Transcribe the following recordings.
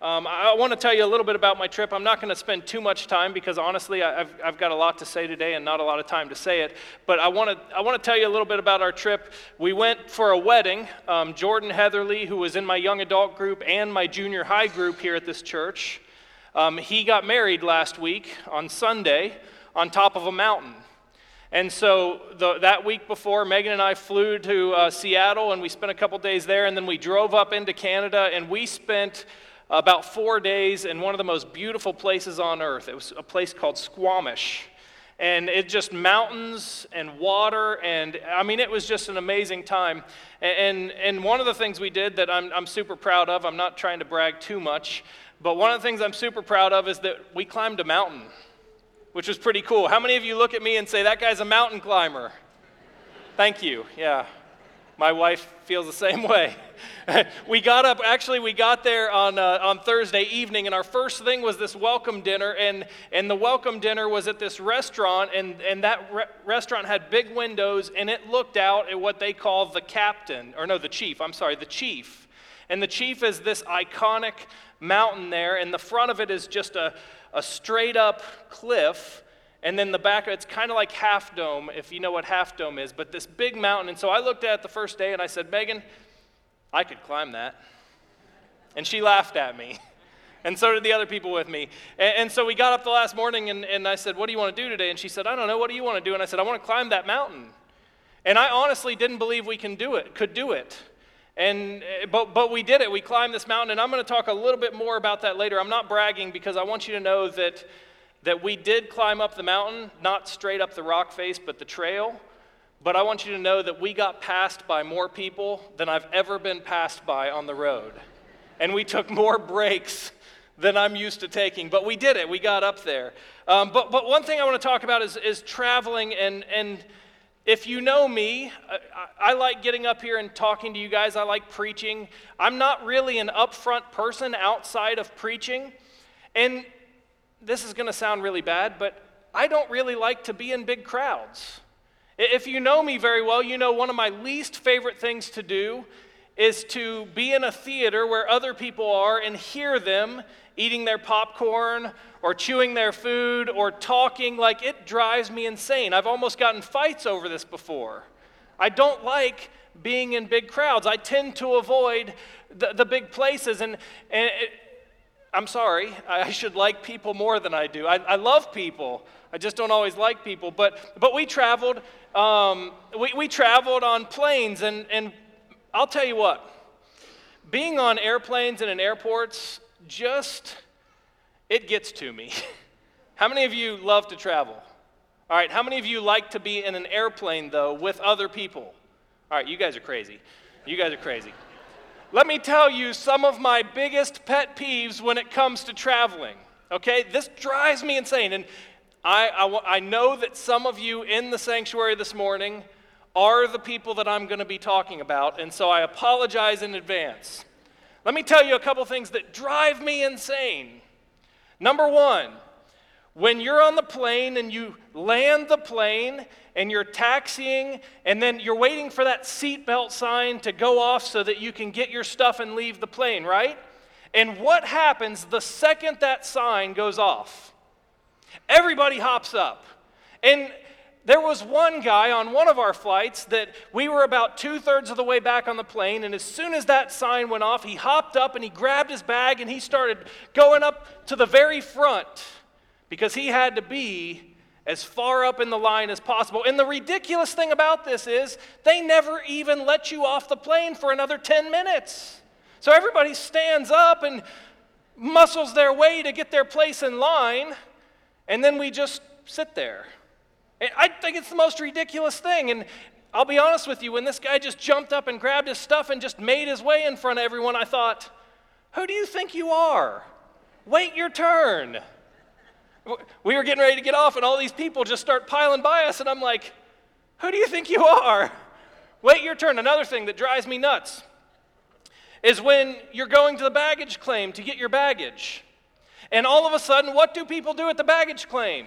Um, I want to tell you a little bit about my trip. I'm not going to spend too much time because honestly, I've, I've got a lot to say today and not a lot of time to say it. But I want to, I want to tell you a little bit about our trip. We went for a wedding. Um, Jordan Heatherly, who was in my young adult group and my junior high group here at this church, um, he got married last week on Sunday on top of a mountain. And so the, that week before, Megan and I flew to uh, Seattle and we spent a couple days there, and then we drove up into Canada and we spent about four days in one of the most beautiful places on earth. It was a place called Squamish. And it just mountains and water, and I mean, it was just an amazing time. And, and one of the things we did that I'm, I'm super proud of, I'm not trying to brag too much, but one of the things I'm super proud of is that we climbed a mountain, which was pretty cool. How many of you look at me and say, that guy's a mountain climber? Thank you. Yeah, my wife feels the same way. we got up, actually, we got there on, uh, on Thursday evening, and our first thing was this welcome dinner. And, and the welcome dinner was at this restaurant, and, and that re- restaurant had big windows, and it looked out at what they call the captain, or no, the chief, I'm sorry, the chief. And the chief is this iconic mountain there, and the front of it is just a, a straight up cliff and then the back, it's kind of like Half Dome, if you know what Half Dome is, but this big mountain. And so I looked at it the first day and I said, Megan, I could climb that. And she laughed at me. And so did the other people with me. And, and so we got up the last morning and, and I said, What do you want to do today? And she said, I don't know. What do you want to do? And I said, I want to climb that mountain. And I honestly didn't believe we can do it, could do it. And, eh, but, but we did it. We climbed this mountain. And I'm going to talk a little bit more about that later. I'm not bragging because I want you to know that that we did climb up the mountain, not straight up the rock face, but the trail. But I want you to know that we got passed by more people than I've ever been passed by on the road. And we took more breaks than I'm used to taking. But we did it, we got up there. Um, but, but one thing I want to talk about is, is traveling. And, and if you know me, I, I like getting up here and talking to you guys, I like preaching. I'm not really an upfront person outside of preaching. And this is going to sound really bad, but I don't really like to be in big crowds. If you know me very well, you know one of my least favorite things to do is to be in a theater where other people are and hear them eating their popcorn or chewing their food or talking like it drives me insane. I've almost gotten fights over this before. I don't like being in big crowds. I tend to avoid the, the big places and, and I'm sorry, I should like people more than I do. I, I love people. I just don't always like people. But, but we traveled, um, we, we traveled on planes, and, and I'll tell you what, being on airplanes and in airports just, it gets to me. How many of you love to travel? All right, how many of you like to be in an airplane, though, with other people? All right, you guys are crazy. You guys are crazy. Let me tell you some of my biggest pet peeves when it comes to traveling. Okay, this drives me insane. And I, I, I know that some of you in the sanctuary this morning are the people that I'm going to be talking about, and so I apologize in advance. Let me tell you a couple things that drive me insane. Number one, when you're on the plane and you land the plane and you're taxiing and then you're waiting for that seatbelt sign to go off so that you can get your stuff and leave the plane, right? And what happens the second that sign goes off? Everybody hops up. And there was one guy on one of our flights that we were about two thirds of the way back on the plane, and as soon as that sign went off, he hopped up and he grabbed his bag and he started going up to the very front because he had to be as far up in the line as possible. And the ridiculous thing about this is they never even let you off the plane for another 10 minutes. So everybody stands up and muscles their way to get their place in line, and then we just sit there. And I think it's the most ridiculous thing. And I'll be honest with you, when this guy just jumped up and grabbed his stuff and just made his way in front of everyone, I thought, who do you think you are? Wait your turn we were getting ready to get off, and all these people just start piling by us, and I'm like, who do you think you are? Wait your turn. Another thing that drives me nuts is when you're going to the baggage claim to get your baggage. And all of a sudden, what do people do at the baggage claim?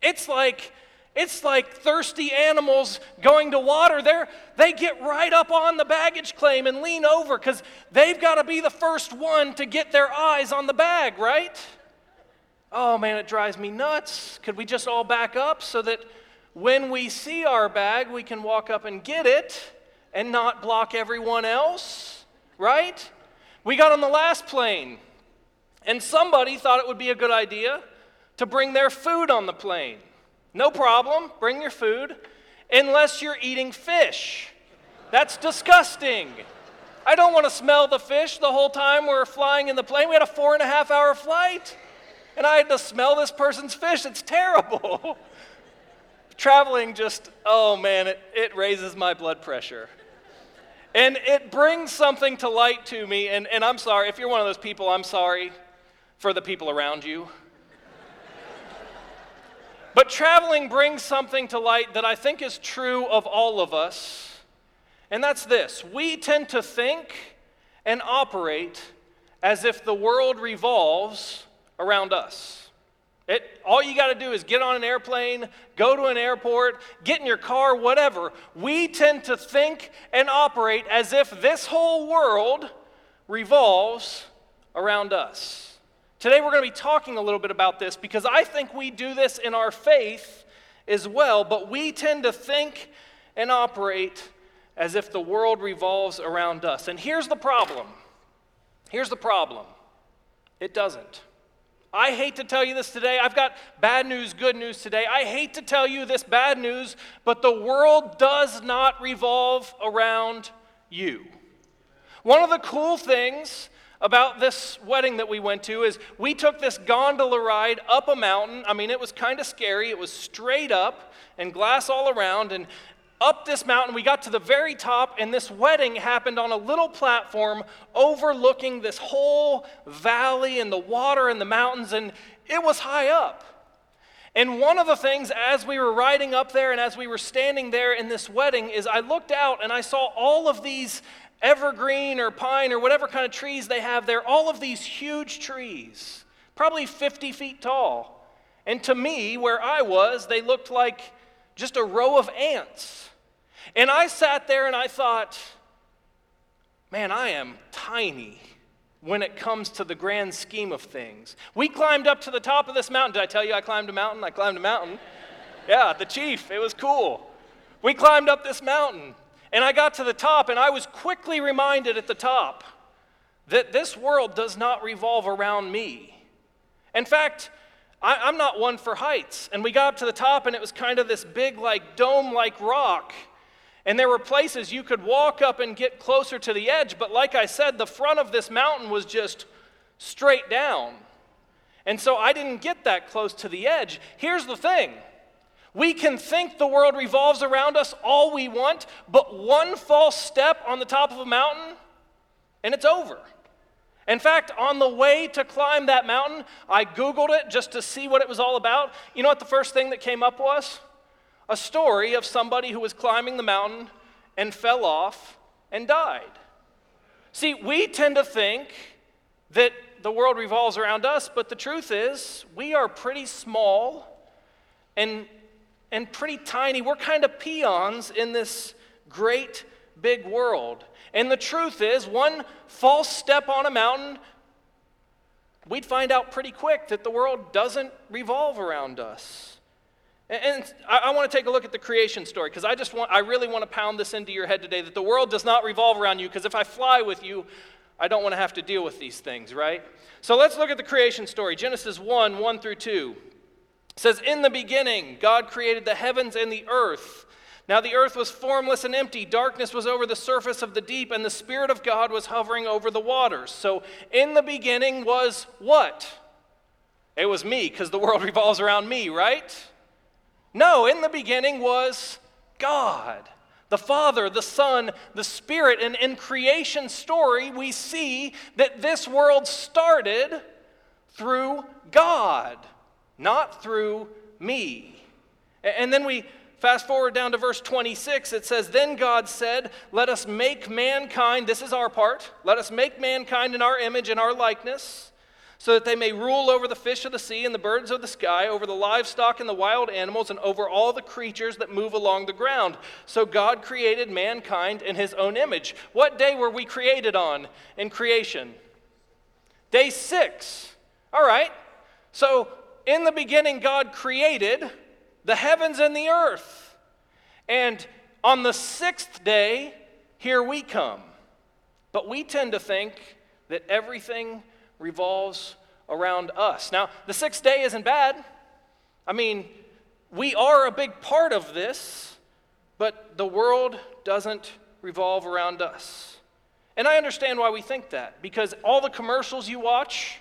It's like It's like thirsty animals going to water. They're, they get right up on the baggage claim and lean over because they've got to be the first one to get their eyes on the bag, right? Oh man, it drives me nuts. Could we just all back up so that when we see our bag, we can walk up and get it and not block everyone else, right? We got on the last plane, and somebody thought it would be a good idea to bring their food on the plane. No problem, bring your food, unless you're eating fish. That's disgusting. I don't want to smell the fish the whole time we're flying in the plane. We had a four and a half hour flight, and I had to smell this person's fish. It's terrible. Traveling just, oh man, it, it raises my blood pressure. And it brings something to light to me, and, and I'm sorry, if you're one of those people, I'm sorry for the people around you. But traveling brings something to light that I think is true of all of us, and that's this we tend to think and operate as if the world revolves around us. It, all you got to do is get on an airplane, go to an airport, get in your car, whatever. We tend to think and operate as if this whole world revolves around us. Today we're going to be talking a little bit about this because I think we do this in our faith as well, but we tend to think and operate as if the world revolves around us. And here's the problem. Here's the problem. It doesn't. I hate to tell you this today. I've got bad news, good news today. I hate to tell you this bad news, but the world does not revolve around you. One of the cool things about this wedding that we went to is we took this gondola ride up a mountain. I mean, it was kind of scary. It was straight up and glass all around. And up this mountain, we got to the very top, and this wedding happened on a little platform overlooking this whole valley and the water and the mountains, and it was high up. And one of the things as we were riding up there and as we were standing there in this wedding is I looked out and I saw all of these evergreen or pine or whatever kind of trees they have there, all of these huge trees, probably 50 feet tall. And to me, where I was, they looked like just a row of ants. And I sat there and I thought, man, I am tiny when it comes to the grand scheme of things. We climbed up to the top of this mountain. Did I tell you I climbed a mountain? I climbed a mountain. Yeah, the chief. It was cool. We climbed up this mountain. And I got to the top, and I was quickly reminded at the top that this world does not revolve around me. In fact, I, am not one for heights. And we got up to the top, and it was kind of this big, like dome like rock. And there were places you could walk up and get closer to the edge, but like I said, the front of this mountain was just straight down. And so I didn't get that close to the edge. Here's the thing we can think the world revolves around us all we want, but one false step on the top of a mountain, and it's over. In fact, on the way to climb that mountain, I Googled it just to see what it was all about. You know what the first thing that came up was? A story of somebody who was climbing the mountain and fell off and died. See, we tend to think that the world revolves around us, but the truth is, we are pretty small and and pretty tiny. We're kind of peons in this great big world. And the truth is, one false step on a mountain, we'd find out pretty quick that the world doesn't revolve around us. And I want to take a look at the creation story because I just want, I really want to pound this into your head today that the world does not revolve around you because if I fly with you, I don't want to have to deal with these things, right? So let's look at the creation story Genesis 1 1 through 2. It says, In the beginning, God created the heavens and the earth. Now the earth was formless and empty. Darkness was over the surface of the deep, and the Spirit of God was hovering over the waters. So in the beginning was what? It was me, because the world revolves around me, right? No, in the beginning was God. The Father, the Son, the Spirit. And in creation story, we see that this world started through God not through me. And then we fast forward down to verse 26. It says, Then God said, Let us make mankind, this is our part, let us make mankind in our image and our likeness, so that they may rule over the fish of the sea and the birds of the sky, over the livestock and the wild animals, and over all the creatures that move along the ground. So God created mankind in his own image. What day were we created on in creation? Day six. All right. So in the beginning, God created the heavens and the earth. And on the sixth day, here we come. But we tend to think that everything revolves around us. Now, the sixth day isn't bad. I mean, we are a big part of this, but the world doesn't revolve around us. And I understand why we think that, because all the commercials you watch,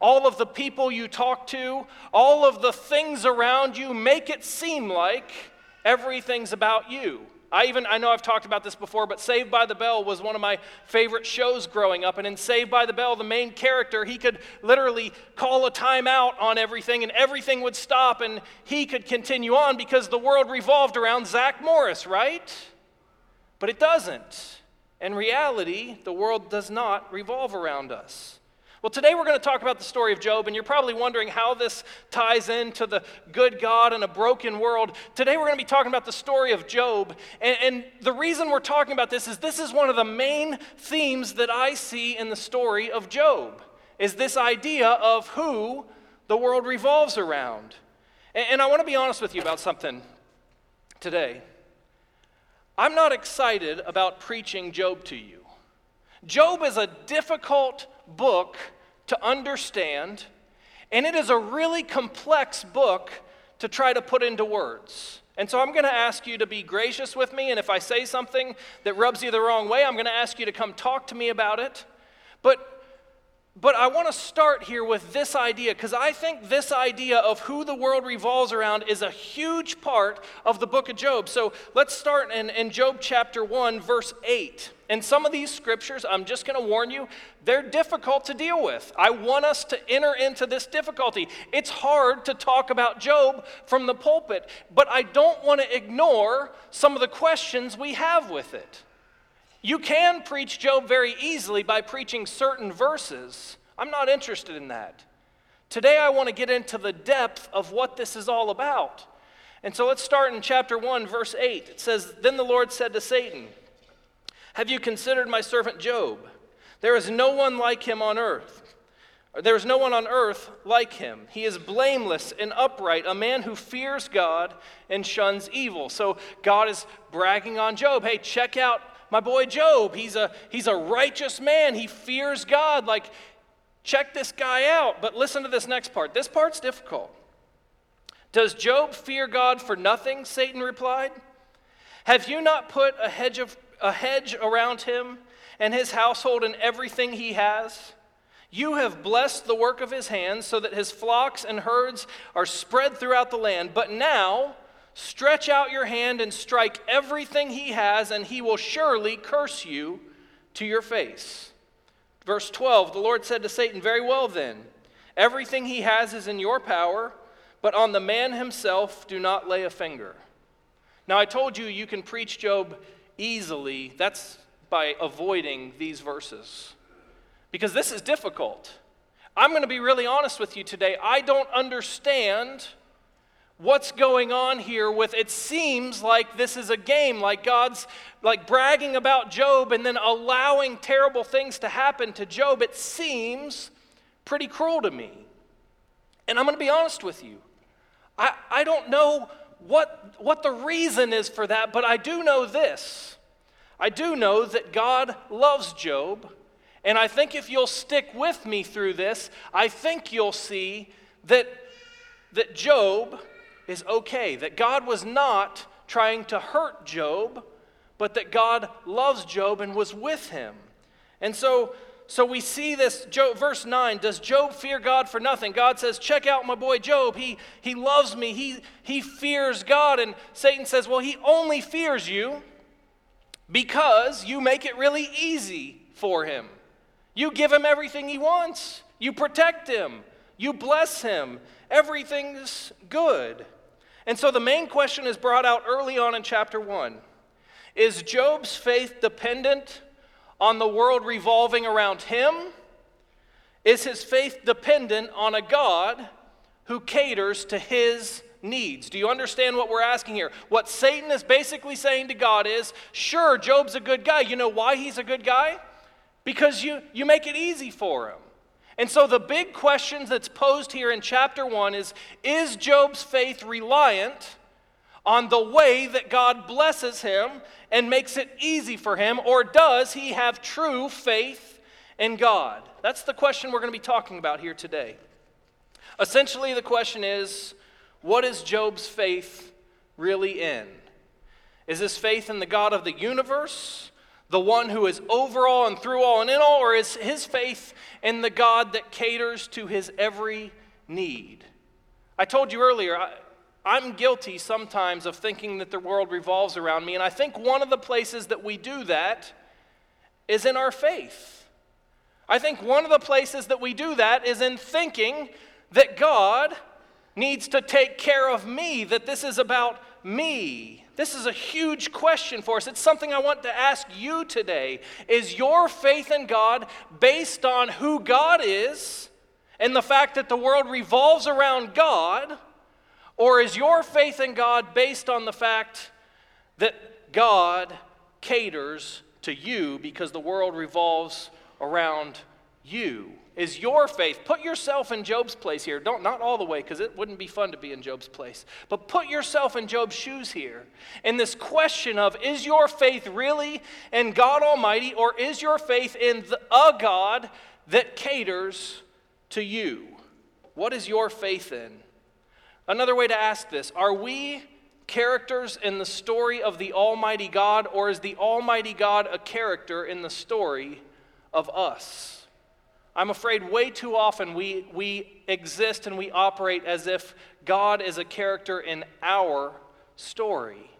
all of the people you talk to, all of the things around you make it seem like everything's about you. I even, I know I've talked about this before, but Saved by the Bell was one of my favorite shows growing up. And in Saved by the Bell, the main character, he could literally call a timeout on everything and everything would stop and he could continue on because the world revolved around Zach Morris, right? But it doesn't. In reality, the world does not revolve around us. Well, today we're going to talk about the story of Job, and you're probably wondering how this ties into the good God and a broken world. Today we're going to be talking about the story of Job, and, and, the reason we're talking about this is this is one of the main themes that I see in the story of Job, is this idea of who the world revolves around. And, and I want to be honest with you about something today. I'm not excited about preaching Job to you. Job is a difficult book to understand, and it is a really complex book to try to put into words. And so I'm going to ask you to be gracious with me, and if I say something that rubs you the wrong way, I'm going to ask you to come talk to me about it. But but I want to start here with this idea because I think this idea of who the world revolves around is a huge part of the book of Job. So let's start in, in Job chapter 1, verse 8. And some of these scriptures, I'm just going to warn you, they're difficult to deal with. I want us to enter into this difficulty. It's hard to talk about Job from the pulpit, but I don't want to ignore some of the questions we have with it. You can preach Job very easily by preaching certain verses. I'm not interested in that. Today, I want to get into the depth of what this is all about. And so let's start in chapter 1, verse 8. It says, Then the Lord said to Satan, Have you considered my servant Job? There is no one like him on earth. There is no one on earth like him. He is blameless and upright, a man who fears God and shuns evil. So God is bragging on Job. Hey, check out my boy Job, he's a, he's a righteous man. He fears God. Like, check this guy out. But listen to this next part. This part's difficult. Does Job fear God for nothing? Satan replied. Have you not put a hedge, of, a hedge around him and his household and everything he has? You have blessed the work of his hands so that his flocks and herds are spread throughout the land. But now, Stretch out your hand and strike everything he has, and he will surely curse you to your face. Verse 12 The Lord said to Satan, Very well then, everything he has is in your power, but on the man himself do not lay a finger. Now, I told you you can preach Job easily. That's by avoiding these verses. Because this is difficult. I'm going to be really honest with you today. I don't understand what's going on here with it seems like this is a game like god's like bragging about job and then allowing terrible things to happen to job. It seems pretty cruel to me. And i'm going to be honest with you. I, I don't know what, what the reason is for that but i do know this. I do know that god loves job and i think if you'll stick with me through this i think you'll see that that job is okay, that God was not trying to hurt Job, but that God loves Job and was with him. And so, so we see this, Job, verse 9, does Job fear God for nothing? God says, check out my boy Job. He, he loves me. He, he fears God. And Satan says, well, he only fears you because you make it really easy for him. You give him everything he wants. You protect him. You bless him. Everything's good. And so the main question is brought out early on in chapter 1 Is Job's faith dependent on the world revolving around him? is his faith dependent on a God who caters to his needs? Do you understand what we're asking here? What Satan is basically saying to God is sure, Job's a good guy. You know why he's a good guy? Because you, you make it easy for him. And so the big question that's posed here in chapter 1 is Is Job's faith reliant on the way that God blesses him and makes it easy for him, or does he have true faith in God? That's the question we're going to be talking about here today. Essentially, the question is what is Job's faith really in? Is his faith in the God of the universe, the one who is over all and through all and in all, or is his faith in the God that caters to his every need? I told you earlier, I'm guilty sometimes of thinking that the world revolves around me, and I think one of the places that we do that is in our faith. I think one of the places that we do that is in thinking that God needs to take care of me, that this is about me. This is a huge question for us. It's something I want to ask you today. Is your faith in God based on who God is and the fact that the world revolves around God? Or is your faith in God based on the fact that God caters to you because the world revolves around you? Is your faith, put yourself in Job's place here. Don't, not all the way, because it wouldn't be fun to be in Job's place, but put yourself in Job's shoes here. In this question of, is your faith really in God Almighty, or is your faith in the, a God that caters to you? What is your faith in? Another way to ask this are we characters in the story of the Almighty God, or is the Almighty God a character in the story of us? I'm afraid way too often we, we exist and we operate as if God is a character in our story.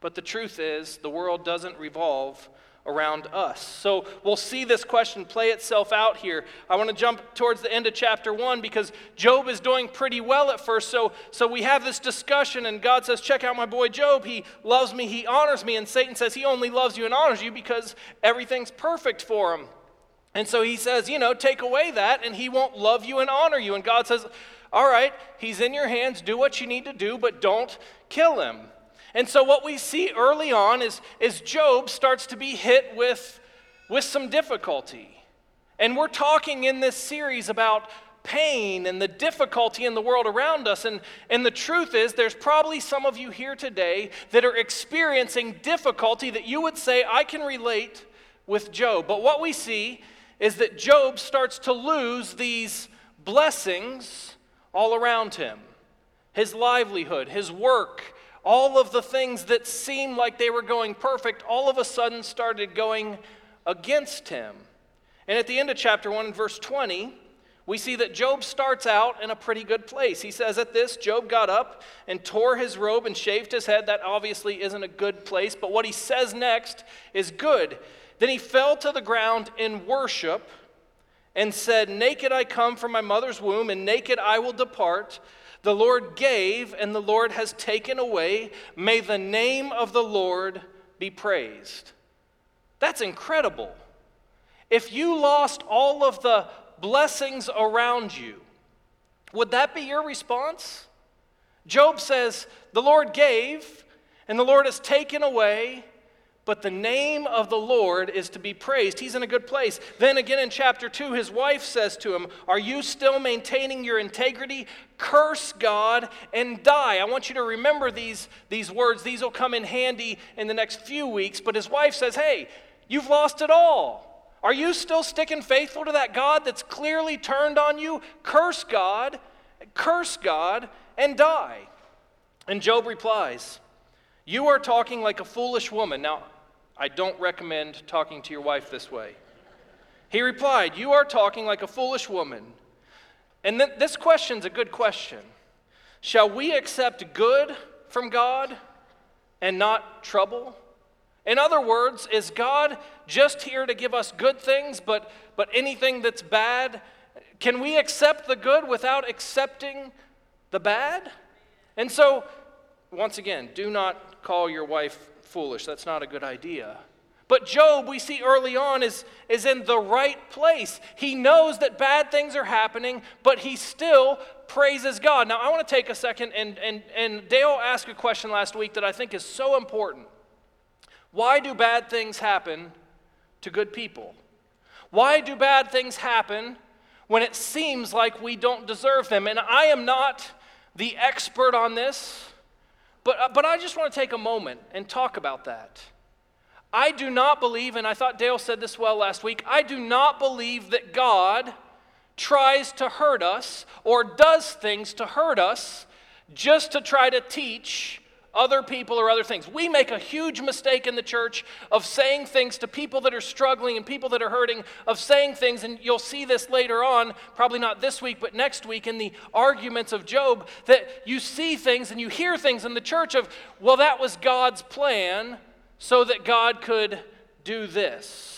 But the truth is, the world doesn't revolve around us. So we'll see this question play itself out here. I want to jump towards the end of chapter 1 because Job is doing pretty well at first. So, so we have this discussion, and God says, Check out my boy Job. He loves me, he honors me. And Satan says, He only loves you and honors you because everything's perfect for him. And so he says, You know, take away that, and he won't love you and honor you. And God says, All right, he's in your hands. Do what you need to do, but don't kill him. And so, what we see early on is, is Job starts to be hit with, with some difficulty. And we're talking in this series about pain and the difficulty in the world around us. And, and the truth is, there's probably some of you here today that are experiencing difficulty that you would say, I can relate with Job. But what we see is that Job starts to lose these blessings all around him his livelihood, his work, all of the things that seemed like they were going perfect all of a sudden started going against him. And at the end of chapter 1, verse 20, we see that Job starts out in a pretty good place. He says, At this, Job got up and tore his robe and shaved his head. That obviously isn't a good place, but what he says next is good. Then he fell to the ground in worship and said, Naked I come from my mother's womb, and naked I will depart. The Lord gave, and the Lord has taken away. May the name of the Lord be praised. That's incredible. If you lost all of the blessings around you, would that be your response? Job says, The Lord gave, and the Lord has taken away but the name of the Lord is to be praised. He's in a good place. Then again in chapter 2, his wife says to him, Are you still maintaining your integrity? Curse God and die. I want you to remember these, these words. These will come in handy in the next few weeks. But his wife says, Hey, you've lost it all. Are you still sticking faithful to that God that's clearly turned on you? Curse God, curse God, and die. And Job replies, You are talking like a foolish woman. Now, I don't recommend talking to your wife this way. He replied, You are talking like a foolish woman. And th- this question's a good question. Shall we accept good from God and not trouble? In other words, is God just here to give us good things, but, but anything that's bad? Can we accept the good without accepting the bad? And so, once again, do not call your wife foolish. That's not a good idea. But Job, we see early on, is, is in the right place. He knows that bad things are happening, but he still praises God. Now, I want to take a second, and, and, and Dale asked a question last week that I think is so important. Why do bad things happen to good people? Why do bad things happen when it seems like we don't deserve them? And I am not the expert on this, but, uh, but I just want to take a moment and talk about that. I do not believe, and I thought Dale said this well last week, I do not believe that God tries to hurt us or does things to hurt us just to try to teach other people or other things. We make a huge mistake in the church of saying things to people that are struggling and people that are hurting, of saying things, and you'll see this later on, probably not this week, but next week in the arguments of Job, that you see things and you hear things in the church of, well, that was God's plan so that God could do this.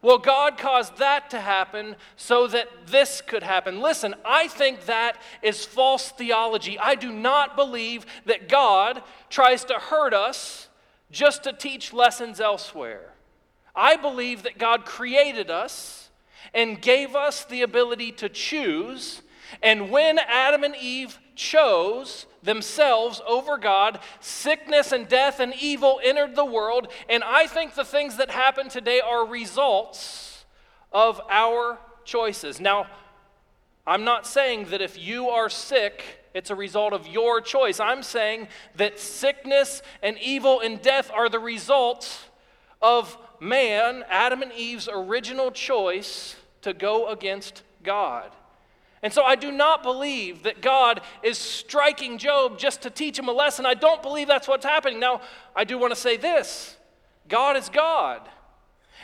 Well, God caused that to happen so that this could happen. Listen, I think that is false theology. I do not believe that God tries to hurt us just to teach lessons elsewhere. I believe that God created us and gave us the ability to choose. And when Adam and Eve chose themselves over God, sickness and death and evil entered the world. And I think the things that happen today are results of our choices. Now, I'm not saying that if you are sick, it's a result of your choice. I'm saying that sickness and evil and death are the results of man, Adam and Eve's original choice to go against God. And so I do not believe that God is striking Job just to teach him a lesson. I don't believe that's what's happening. Now, I do want to say this God is God.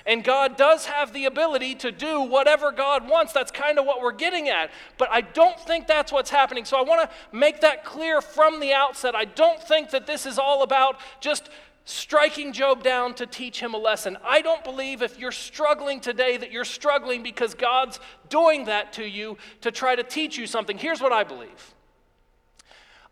And God does have the ability to do whatever God wants. That's kind of what we're getting at. But I don't think that's what's happening. So I want to make that clear from the outset. I don't think that this is all about just striking Job down to teach him a lesson. I don't believe if you're struggling today that you're struggling because God's doing that to you to try to teach you something. Here's what I believe.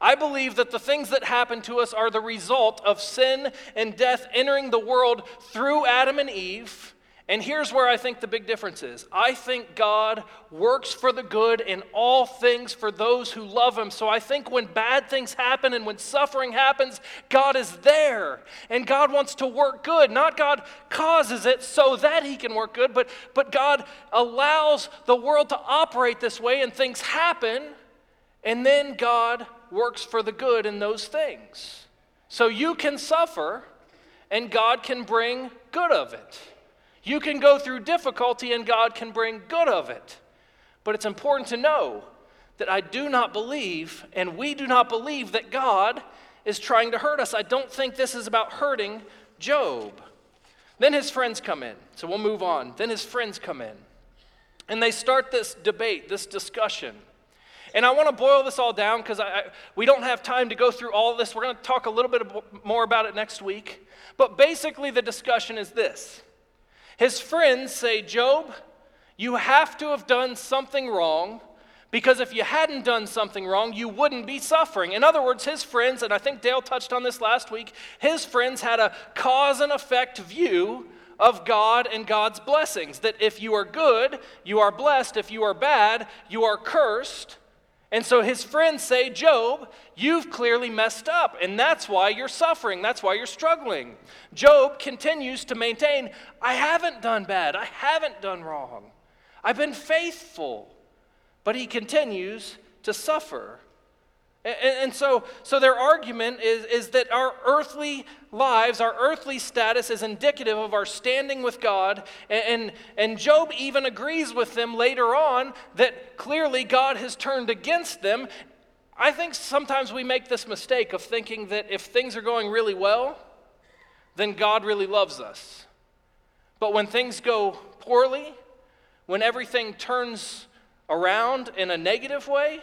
I believe that the things that happen to us are the result of sin and death entering the world through Adam and Eve and here's where I think the big difference is I think God works for the good in all things for those who love Him. So I think when bad things happen and when suffering happens, God is there. And God wants to work good. Not God causes it so that He can work good, but, but God allows the world to operate this way and things happen. And then God works for the good in those things. So you can suffer and God can bring good of it. You can go through difficulty and God can bring good of it. But it's important to know that I do not believe, and we do not believe, that God is trying to hurt us. I don't think this is about hurting Job. Then his friends come in. So we'll move on. Then his friends come in. And they start this debate, this discussion. And I want to boil this all down because we don't have time to go through all this. We're going to talk a little bit more about it next week. But basically, the discussion is this his friends say, Job, you have to have done something wrong because if you hadn't done something wrong, you wouldn't be suffering. In other words, his friends, and I think Dale touched on this last week, his friends had a cause and effect view of God and God's blessings. That if you are good, you are blessed. If you are bad, you are cursed. And so his friends say, Job, you've clearly messed up, and that's why you're suffering. That's why you're struggling. Job continues to maintain, I haven't done bad. I haven't done wrong. I've been faithful. But he continues to suffer. And, and, so, so their argument is, is that our earthly lives, our earthly status is indicative of our standing with God. And, and, and Job even agrees with them later on that clearly God has turned against them. I think sometimes we make this mistake of thinking that if things are going really well, then God really loves us. But when things go poorly, when everything turns around in a negative way,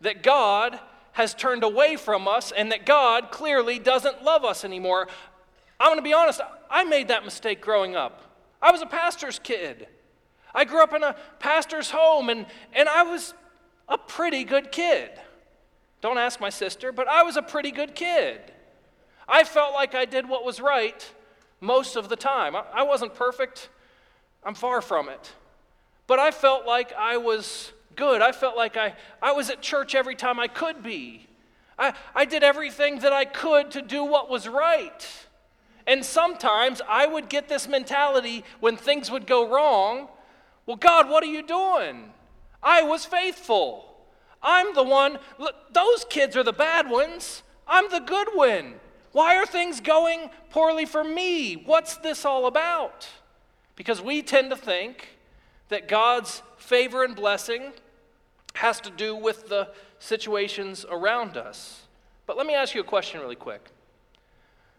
that God has turned away from us and that God clearly doesn't love us anymore. I'm going to be honest, I made that mistake growing up. I was a pastor's kid. I grew up in a pastor's home and, and I was a pretty good kid. Don't ask my sister, but I was a pretty good kid. I felt like I did what was right most of the time. I wasn't perfect, I'm far from it. But I felt like I was good. I felt like I, I was at church every time I could be. I, I did everything that I could to do what was right. And sometimes I would get this mentality when things would go wrong well, God, what are you doing? I was faithful. I'm the one, look, those kids are the bad ones. I'm the good one. Why are things going poorly for me? What's this all about? Because we tend to think that God's favor and blessing has to do with the situations around us. But let me ask you a question really quick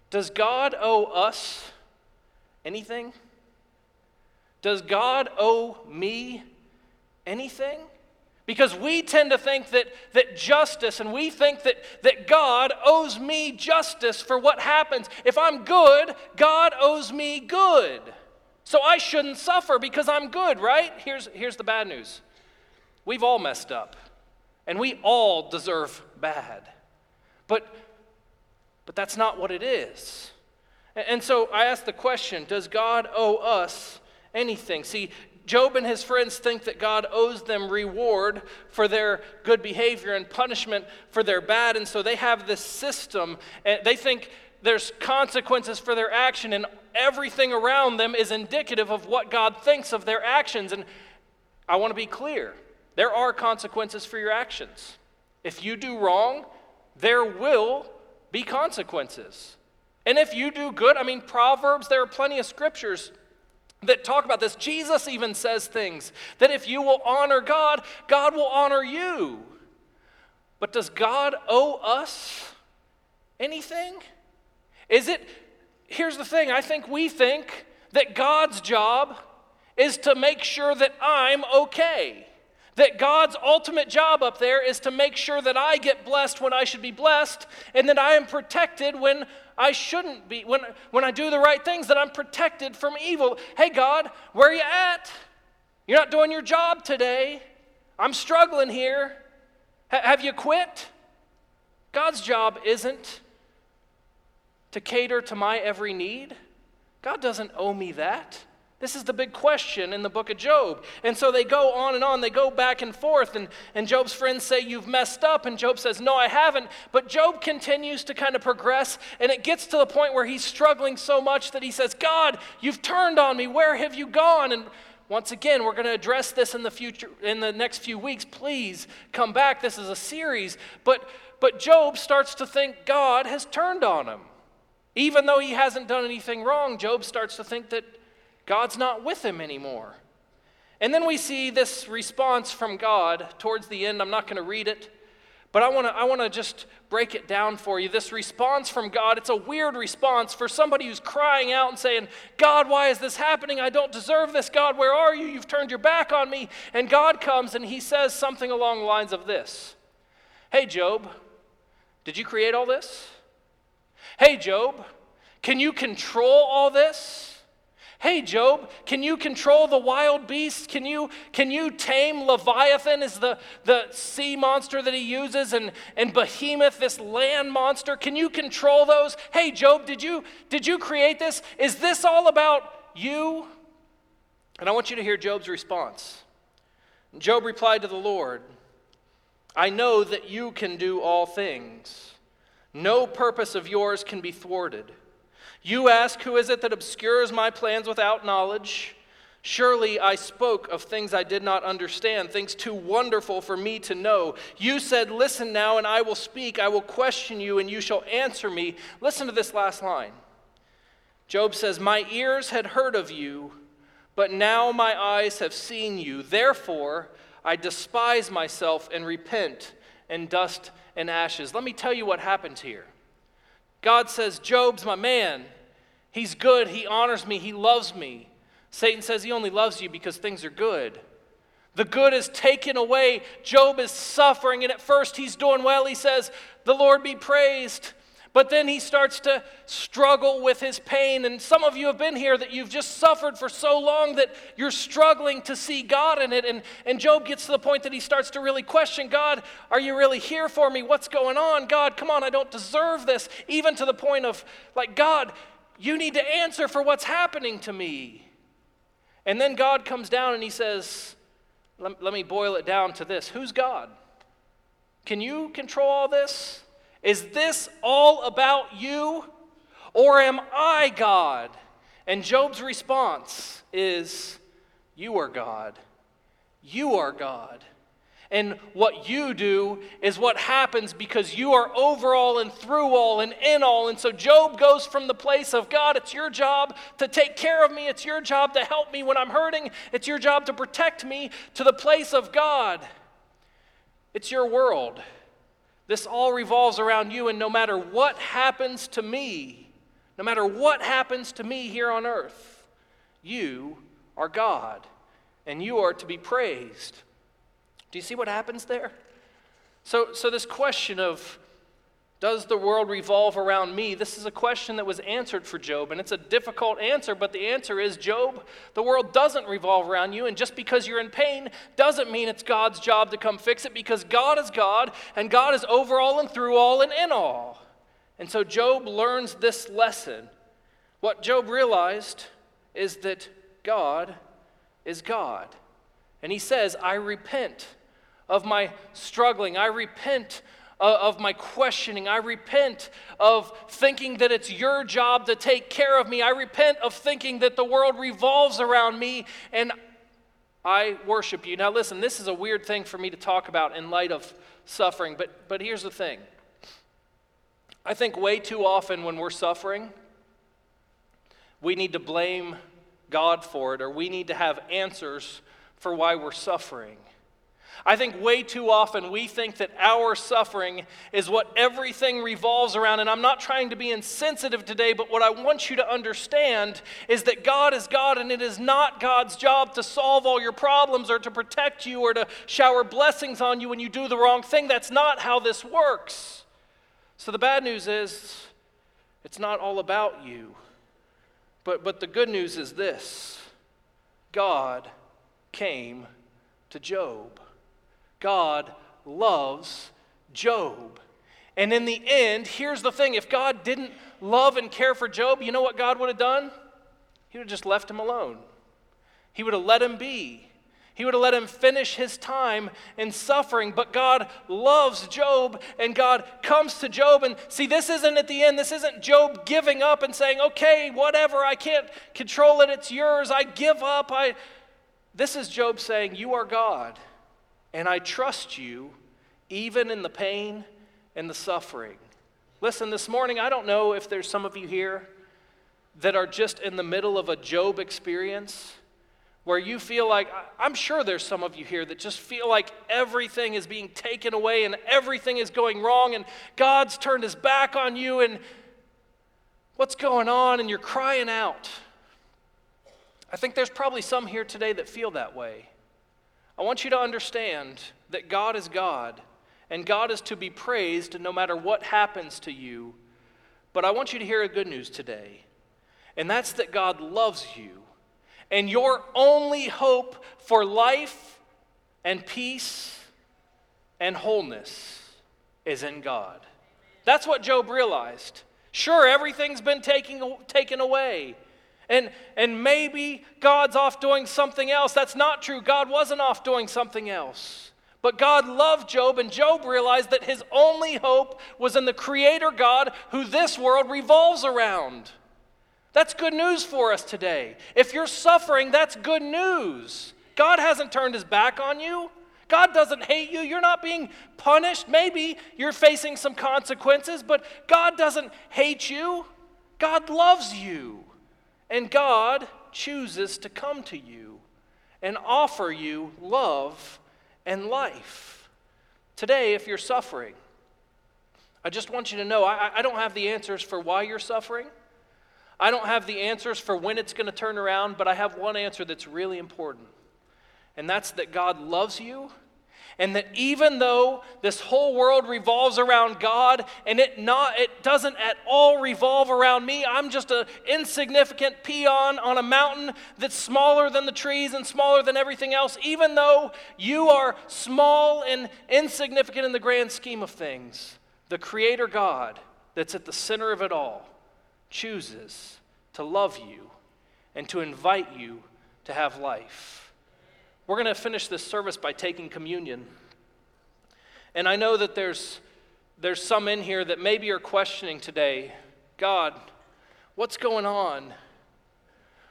Does God owe us anything? Does God owe me anything? Because we tend to think that, that justice, and we think that, that God owes me justice for what happens. If I'm good, God owes me good. So I shouldn't suffer because I'm good, right? Here's, here's the bad news we've all messed up, and we all deserve bad. But, but that's not what it is. And so I ask the question Does God owe us anything? See, Job and his friends think that God owes them reward for their good behavior and punishment for their bad, and so they have this system, and they think there's consequences for their action, and everything around them is indicative of what God thinks of their actions. And I want to be clear there are consequences for your actions. If you do wrong, there will be consequences. And if you do good, I mean, Proverbs, there are plenty of scriptures that talk about this. Jesus even says things that if you will honor God, God will honor you. But does God owe us anything? Is it, here's the thing, I think we think that God's job is to make sure that I'm okay. That God's ultimate job up there is to make sure that I get blessed when I should be blessed and that I am protected when I shouldn't be. When, when I do the right things, that I'm protected from evil. Hey, God, where are you at? You're not doing your job today. I'm struggling here. H- have you quit? God's job isn't to cater to my every need. God doesn't owe me that. This is the big question in the book of Job. And so they go on and on, they go back and forth, and, and Job's friends say, You've messed up. And Job says, No, I haven't. But Job continues to kind of progress, and it gets to the point where he's struggling so much that he says, God, you've turned on me. Where have you gone? And once again, we're going to address this in the future, in the next few weeks. Please come back. This is a series. But, but Job starts to think God has turned on him. Even though he hasn't done anything wrong, Job starts to think that God's not with him anymore. And then we see this response from God towards the end. I'm not going to read it, but I want to I want to just break it down for you. This response from God, it's a weird response for somebody who's crying out and saying, "God, why is this happening? I don't deserve this. God, where are you? You've turned your back on me." And God comes and he says something along the lines of this. "Hey Job, did you create all this? Hey Job, can you control all this?" Hey, Job, can you control the wild beasts? Can you, can you tame Leviathan, is the, the sea monster that he uses, and, and Behemoth, this land monster? Can you control those? Hey, Job, did you, did you create this? Is this all about you? And I want you to hear Job's response. Job replied to the Lord, I know that you can do all things. No purpose of yours can be thwarted. You ask, Who is it that obscures my plans without knowledge? Surely I spoke of things I did not understand, things too wonderful for me to know. You said, Listen now, and I will speak. I will question you, and you shall answer me. Listen to this last line. Job says, My ears had heard of you, but now my eyes have seen you. Therefore, I despise myself and repent in dust and ashes. Let me tell you what happens here. God says, Job's my man. He's good. He honors me. He loves me. Satan says he only loves you because things are good. The good is taken away. Job is suffering, and at first he's doing well. He says, The Lord be praised. But then he starts to struggle with his pain. And some of you have been here that you've just suffered for so long that you're struggling to see God in it. And, and Job gets to the point that he starts to really question God, are you really here for me? What's going on? God, come on, I don't deserve this. Even to the point of, like, God, you need to answer for what's happening to me. And then God comes down and he says, let, let me boil it down to this Who's God? Can you control all this? Is this all about you? Or am I God? And Job's response is, You are God. You are God. And what you do is what happens because you are over all and through all and in all. And so Job goes from the place of God, it's your job to take care of me, it's your job to help me when I'm hurting, it's your job to protect me, to the place of God. It's your world. This all revolves around you, and no matter what happens to me, no matter what happens to me here on earth, you are God, and you are to be praised. Do you see what happens there? So, so this question of does the world revolve around me? This is a question that was answered for Job, and it's a difficult answer, but the answer is Job, the world doesn't revolve around you, and just because you're in pain doesn't mean it's God's job to come fix it, because God is God, and God is over all and through all and in all. And so Job learns this lesson. What Job realized is that God is God. And he says, I repent of my struggling. I repent uh, of my questioning. I repent of thinking that it's your job to take care of me. I repent of thinking that the world revolves around me and I worship you. Now, listen, this is a weird thing for me to talk about in light of suffering, but, but here's the thing. I think way too often when we're suffering, we need to blame God for it or we need to have answers for why we're suffering. I think way too often we think that our suffering is what everything revolves around. And I'm not trying to be insensitive today, but what I want you to understand is that God is God, and it is not God's job to solve all your problems or to protect you or to shower blessings on you when you do the wrong thing. That's not how this works. So the bad news is it's not all about you. But, but the good news is this God came to Job. God loves Job. And in the end, here's the thing if God didn't love and care for Job, you know what God would have done? He would have just left him alone. He would have let him be. He would have let him finish his time in suffering. But God loves Job, and God comes to Job. And see, this isn't at the end. This isn't Job giving up and saying, okay, whatever, I can't control it, it's yours, I give up. I... This is Job saying, You are God and I trust you even in the pain and the suffering. Listen, this morning, I don't know if there's some of you here that are just in the middle of a Job experience where you feel like, I'm sure there's some of you here that just feel like everything is being taken away and everything is going wrong and God's turned his back on you and what's going on and you're crying out. I think there's probably some here today that feel that way. I want you to understand that God is God, and God is to be praised no matter what happens to you. But I want you to hear a good news today, and that's that God loves you. And your only hope for life and peace and wholeness is in God. That's what Job realized. Sure, everything's been taken, taken away. And, and maybe God's off doing something else. That's not true. God wasn't off doing something else. But God loved Job, and Job realized that his only hope was in the Creator God who this world revolves around. That's good news for us today. If you're suffering, that's good news. God hasn't turned his back on you. God doesn't hate you. You're not being punished. Maybe you're facing some consequences, but God doesn't hate you. God loves you. And God chooses to come to you and offer you love and life. Today, if you're suffering, I just want you to know I, I don't have the answers for why you're suffering. I don't have the answers for when it's going to turn around, but I have one answer that's really important. And that's that God loves you and that even though this whole world revolves around God and it not it doesn't at all revolve around me I'm just an insignificant peon on a mountain that's smaller than the trees and smaller than everything else even though you are small and insignificant in the grand scheme of things the creator God that's at the center of it all chooses to love you, and to invite you to have life. We're going to finish this service by taking communion. And I know that there's, there's some in here that maybe are questioning today God, what's going on?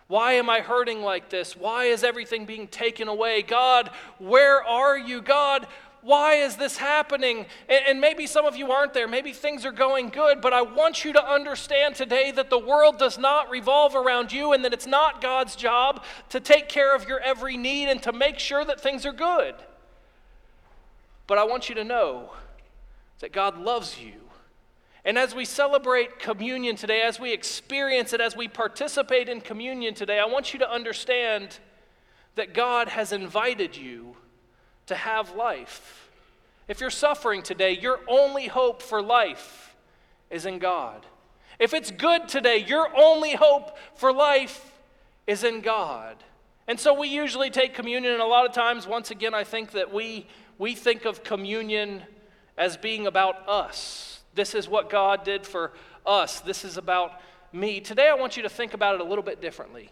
Why am I hurting like this? Why is everything being taken away? God, where are you? God, why is this happening? And, maybe some of you aren't there. Maybe things are going good, but I want you to understand today that the world does not revolve around you and that it's not God's job to take care of your every need and to make sure that things are good. But I want you to know that God loves you. And as we celebrate communion today, as we experience it, as we participate in communion today, I want you to understand that God has invited you to have life. If you're suffering today, your only hope for life is in God. If it's good today, your only hope for life is in God. And so we usually take communion, and a lot of times, once again, I think that we, we think of communion as being about us. This is what God did for us, this is about me. Today, I want you to think about it a little bit differently.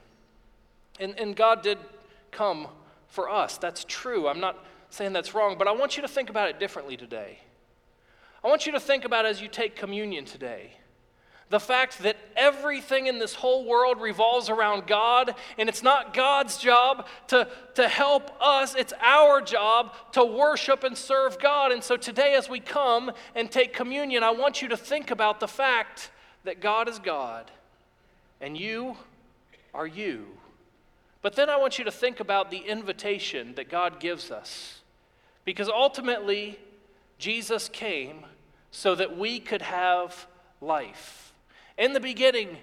And, and God did come for us. That's true. I'm not saying that's wrong, but I want you to think about it differently today. I want you to think about as you take communion today the fact that everything in this whole world revolves around God, and it's not God's job to, to help us, it's our job to worship and serve God. And so today, as we come and take communion, I want you to think about the fact that God is God and you are you. But then I want you to think about the invitation that God gives us. Because ultimately, Jesus came so that we could have life. In the beginning,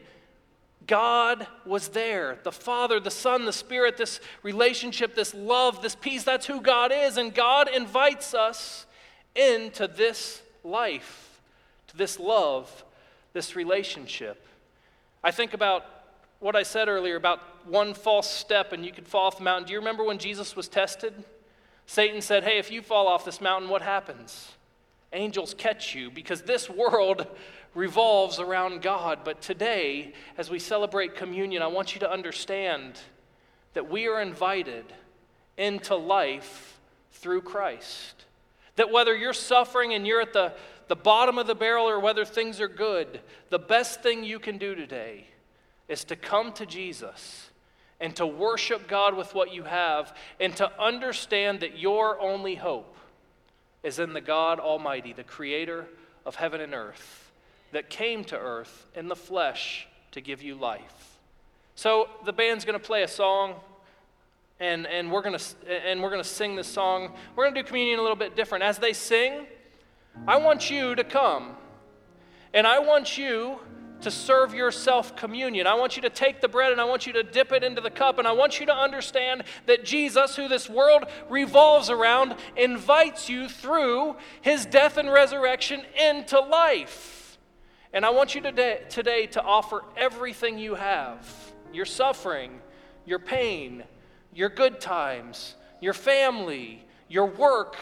God was there. The Father, the Son, the Spirit, this relationship, this love, this peace, that's who God is. And God invites us into this life, to this love, this relationship. I think about what I said earlier about one false step and you could fall off the mountain. Do you remember when Jesus was tested? Satan said, Hey, if you fall off this mountain, what happens? Angels catch you because this world revolves around God. But today, as we celebrate communion, I want you to understand that we are invited into life through Christ. That whether you're suffering and you're at the, the bottom of the barrel or whether things are good, the best thing you can do today is to come to Jesus and to worship God with what you have and to understand that your only hope is in the God Almighty, the creator of heaven and earth, that came to earth in the flesh to give you life. So the band's going to play a song. And, and we're to and we're to sing this song. We're to do communion a little bit different. As they sing, I want you to come. And I want you to serve yourself communion. I want you to take the bread and I want you to dip it into the cup. And I want you to understand that Jesus, who this world revolves around, invites you through his death and resurrection into life. And I want you today, today to offer everything you have your suffering, your pain, your good times, your family, your work.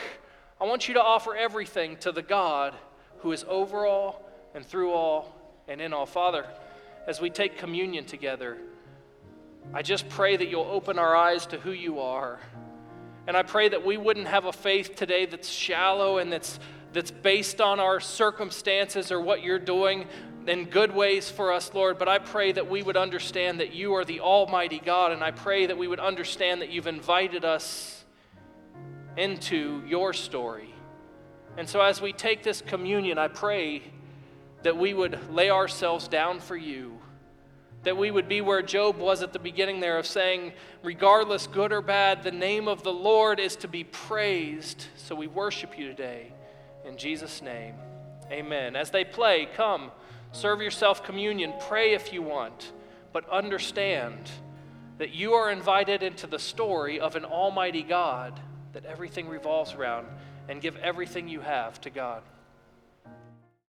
I want you to offer everything to the God who is over all and through all and in all. Father, as we take communion together, I just pray that you'll open our eyes to who you are. And I pray that we wouldn't have a faith today that's shallow and that's, that's based on our circumstances or what you're doing in good ways for us, Lord. But I pray that we would understand that you are the Almighty God. And I pray that we would understand that you've invited us into your story. And so as we take this communion, I pray that we would lay ourselves down for you. That we would be where Job was at the beginning there of saying, regardless, good or bad, the name of the Lord is to be praised. So we worship you today. In Jesus' name, amen. As they play, come, serve yourself communion, pray if you want, but understand that you are invited into the story of an almighty God that everything revolves around and give everything you have to God.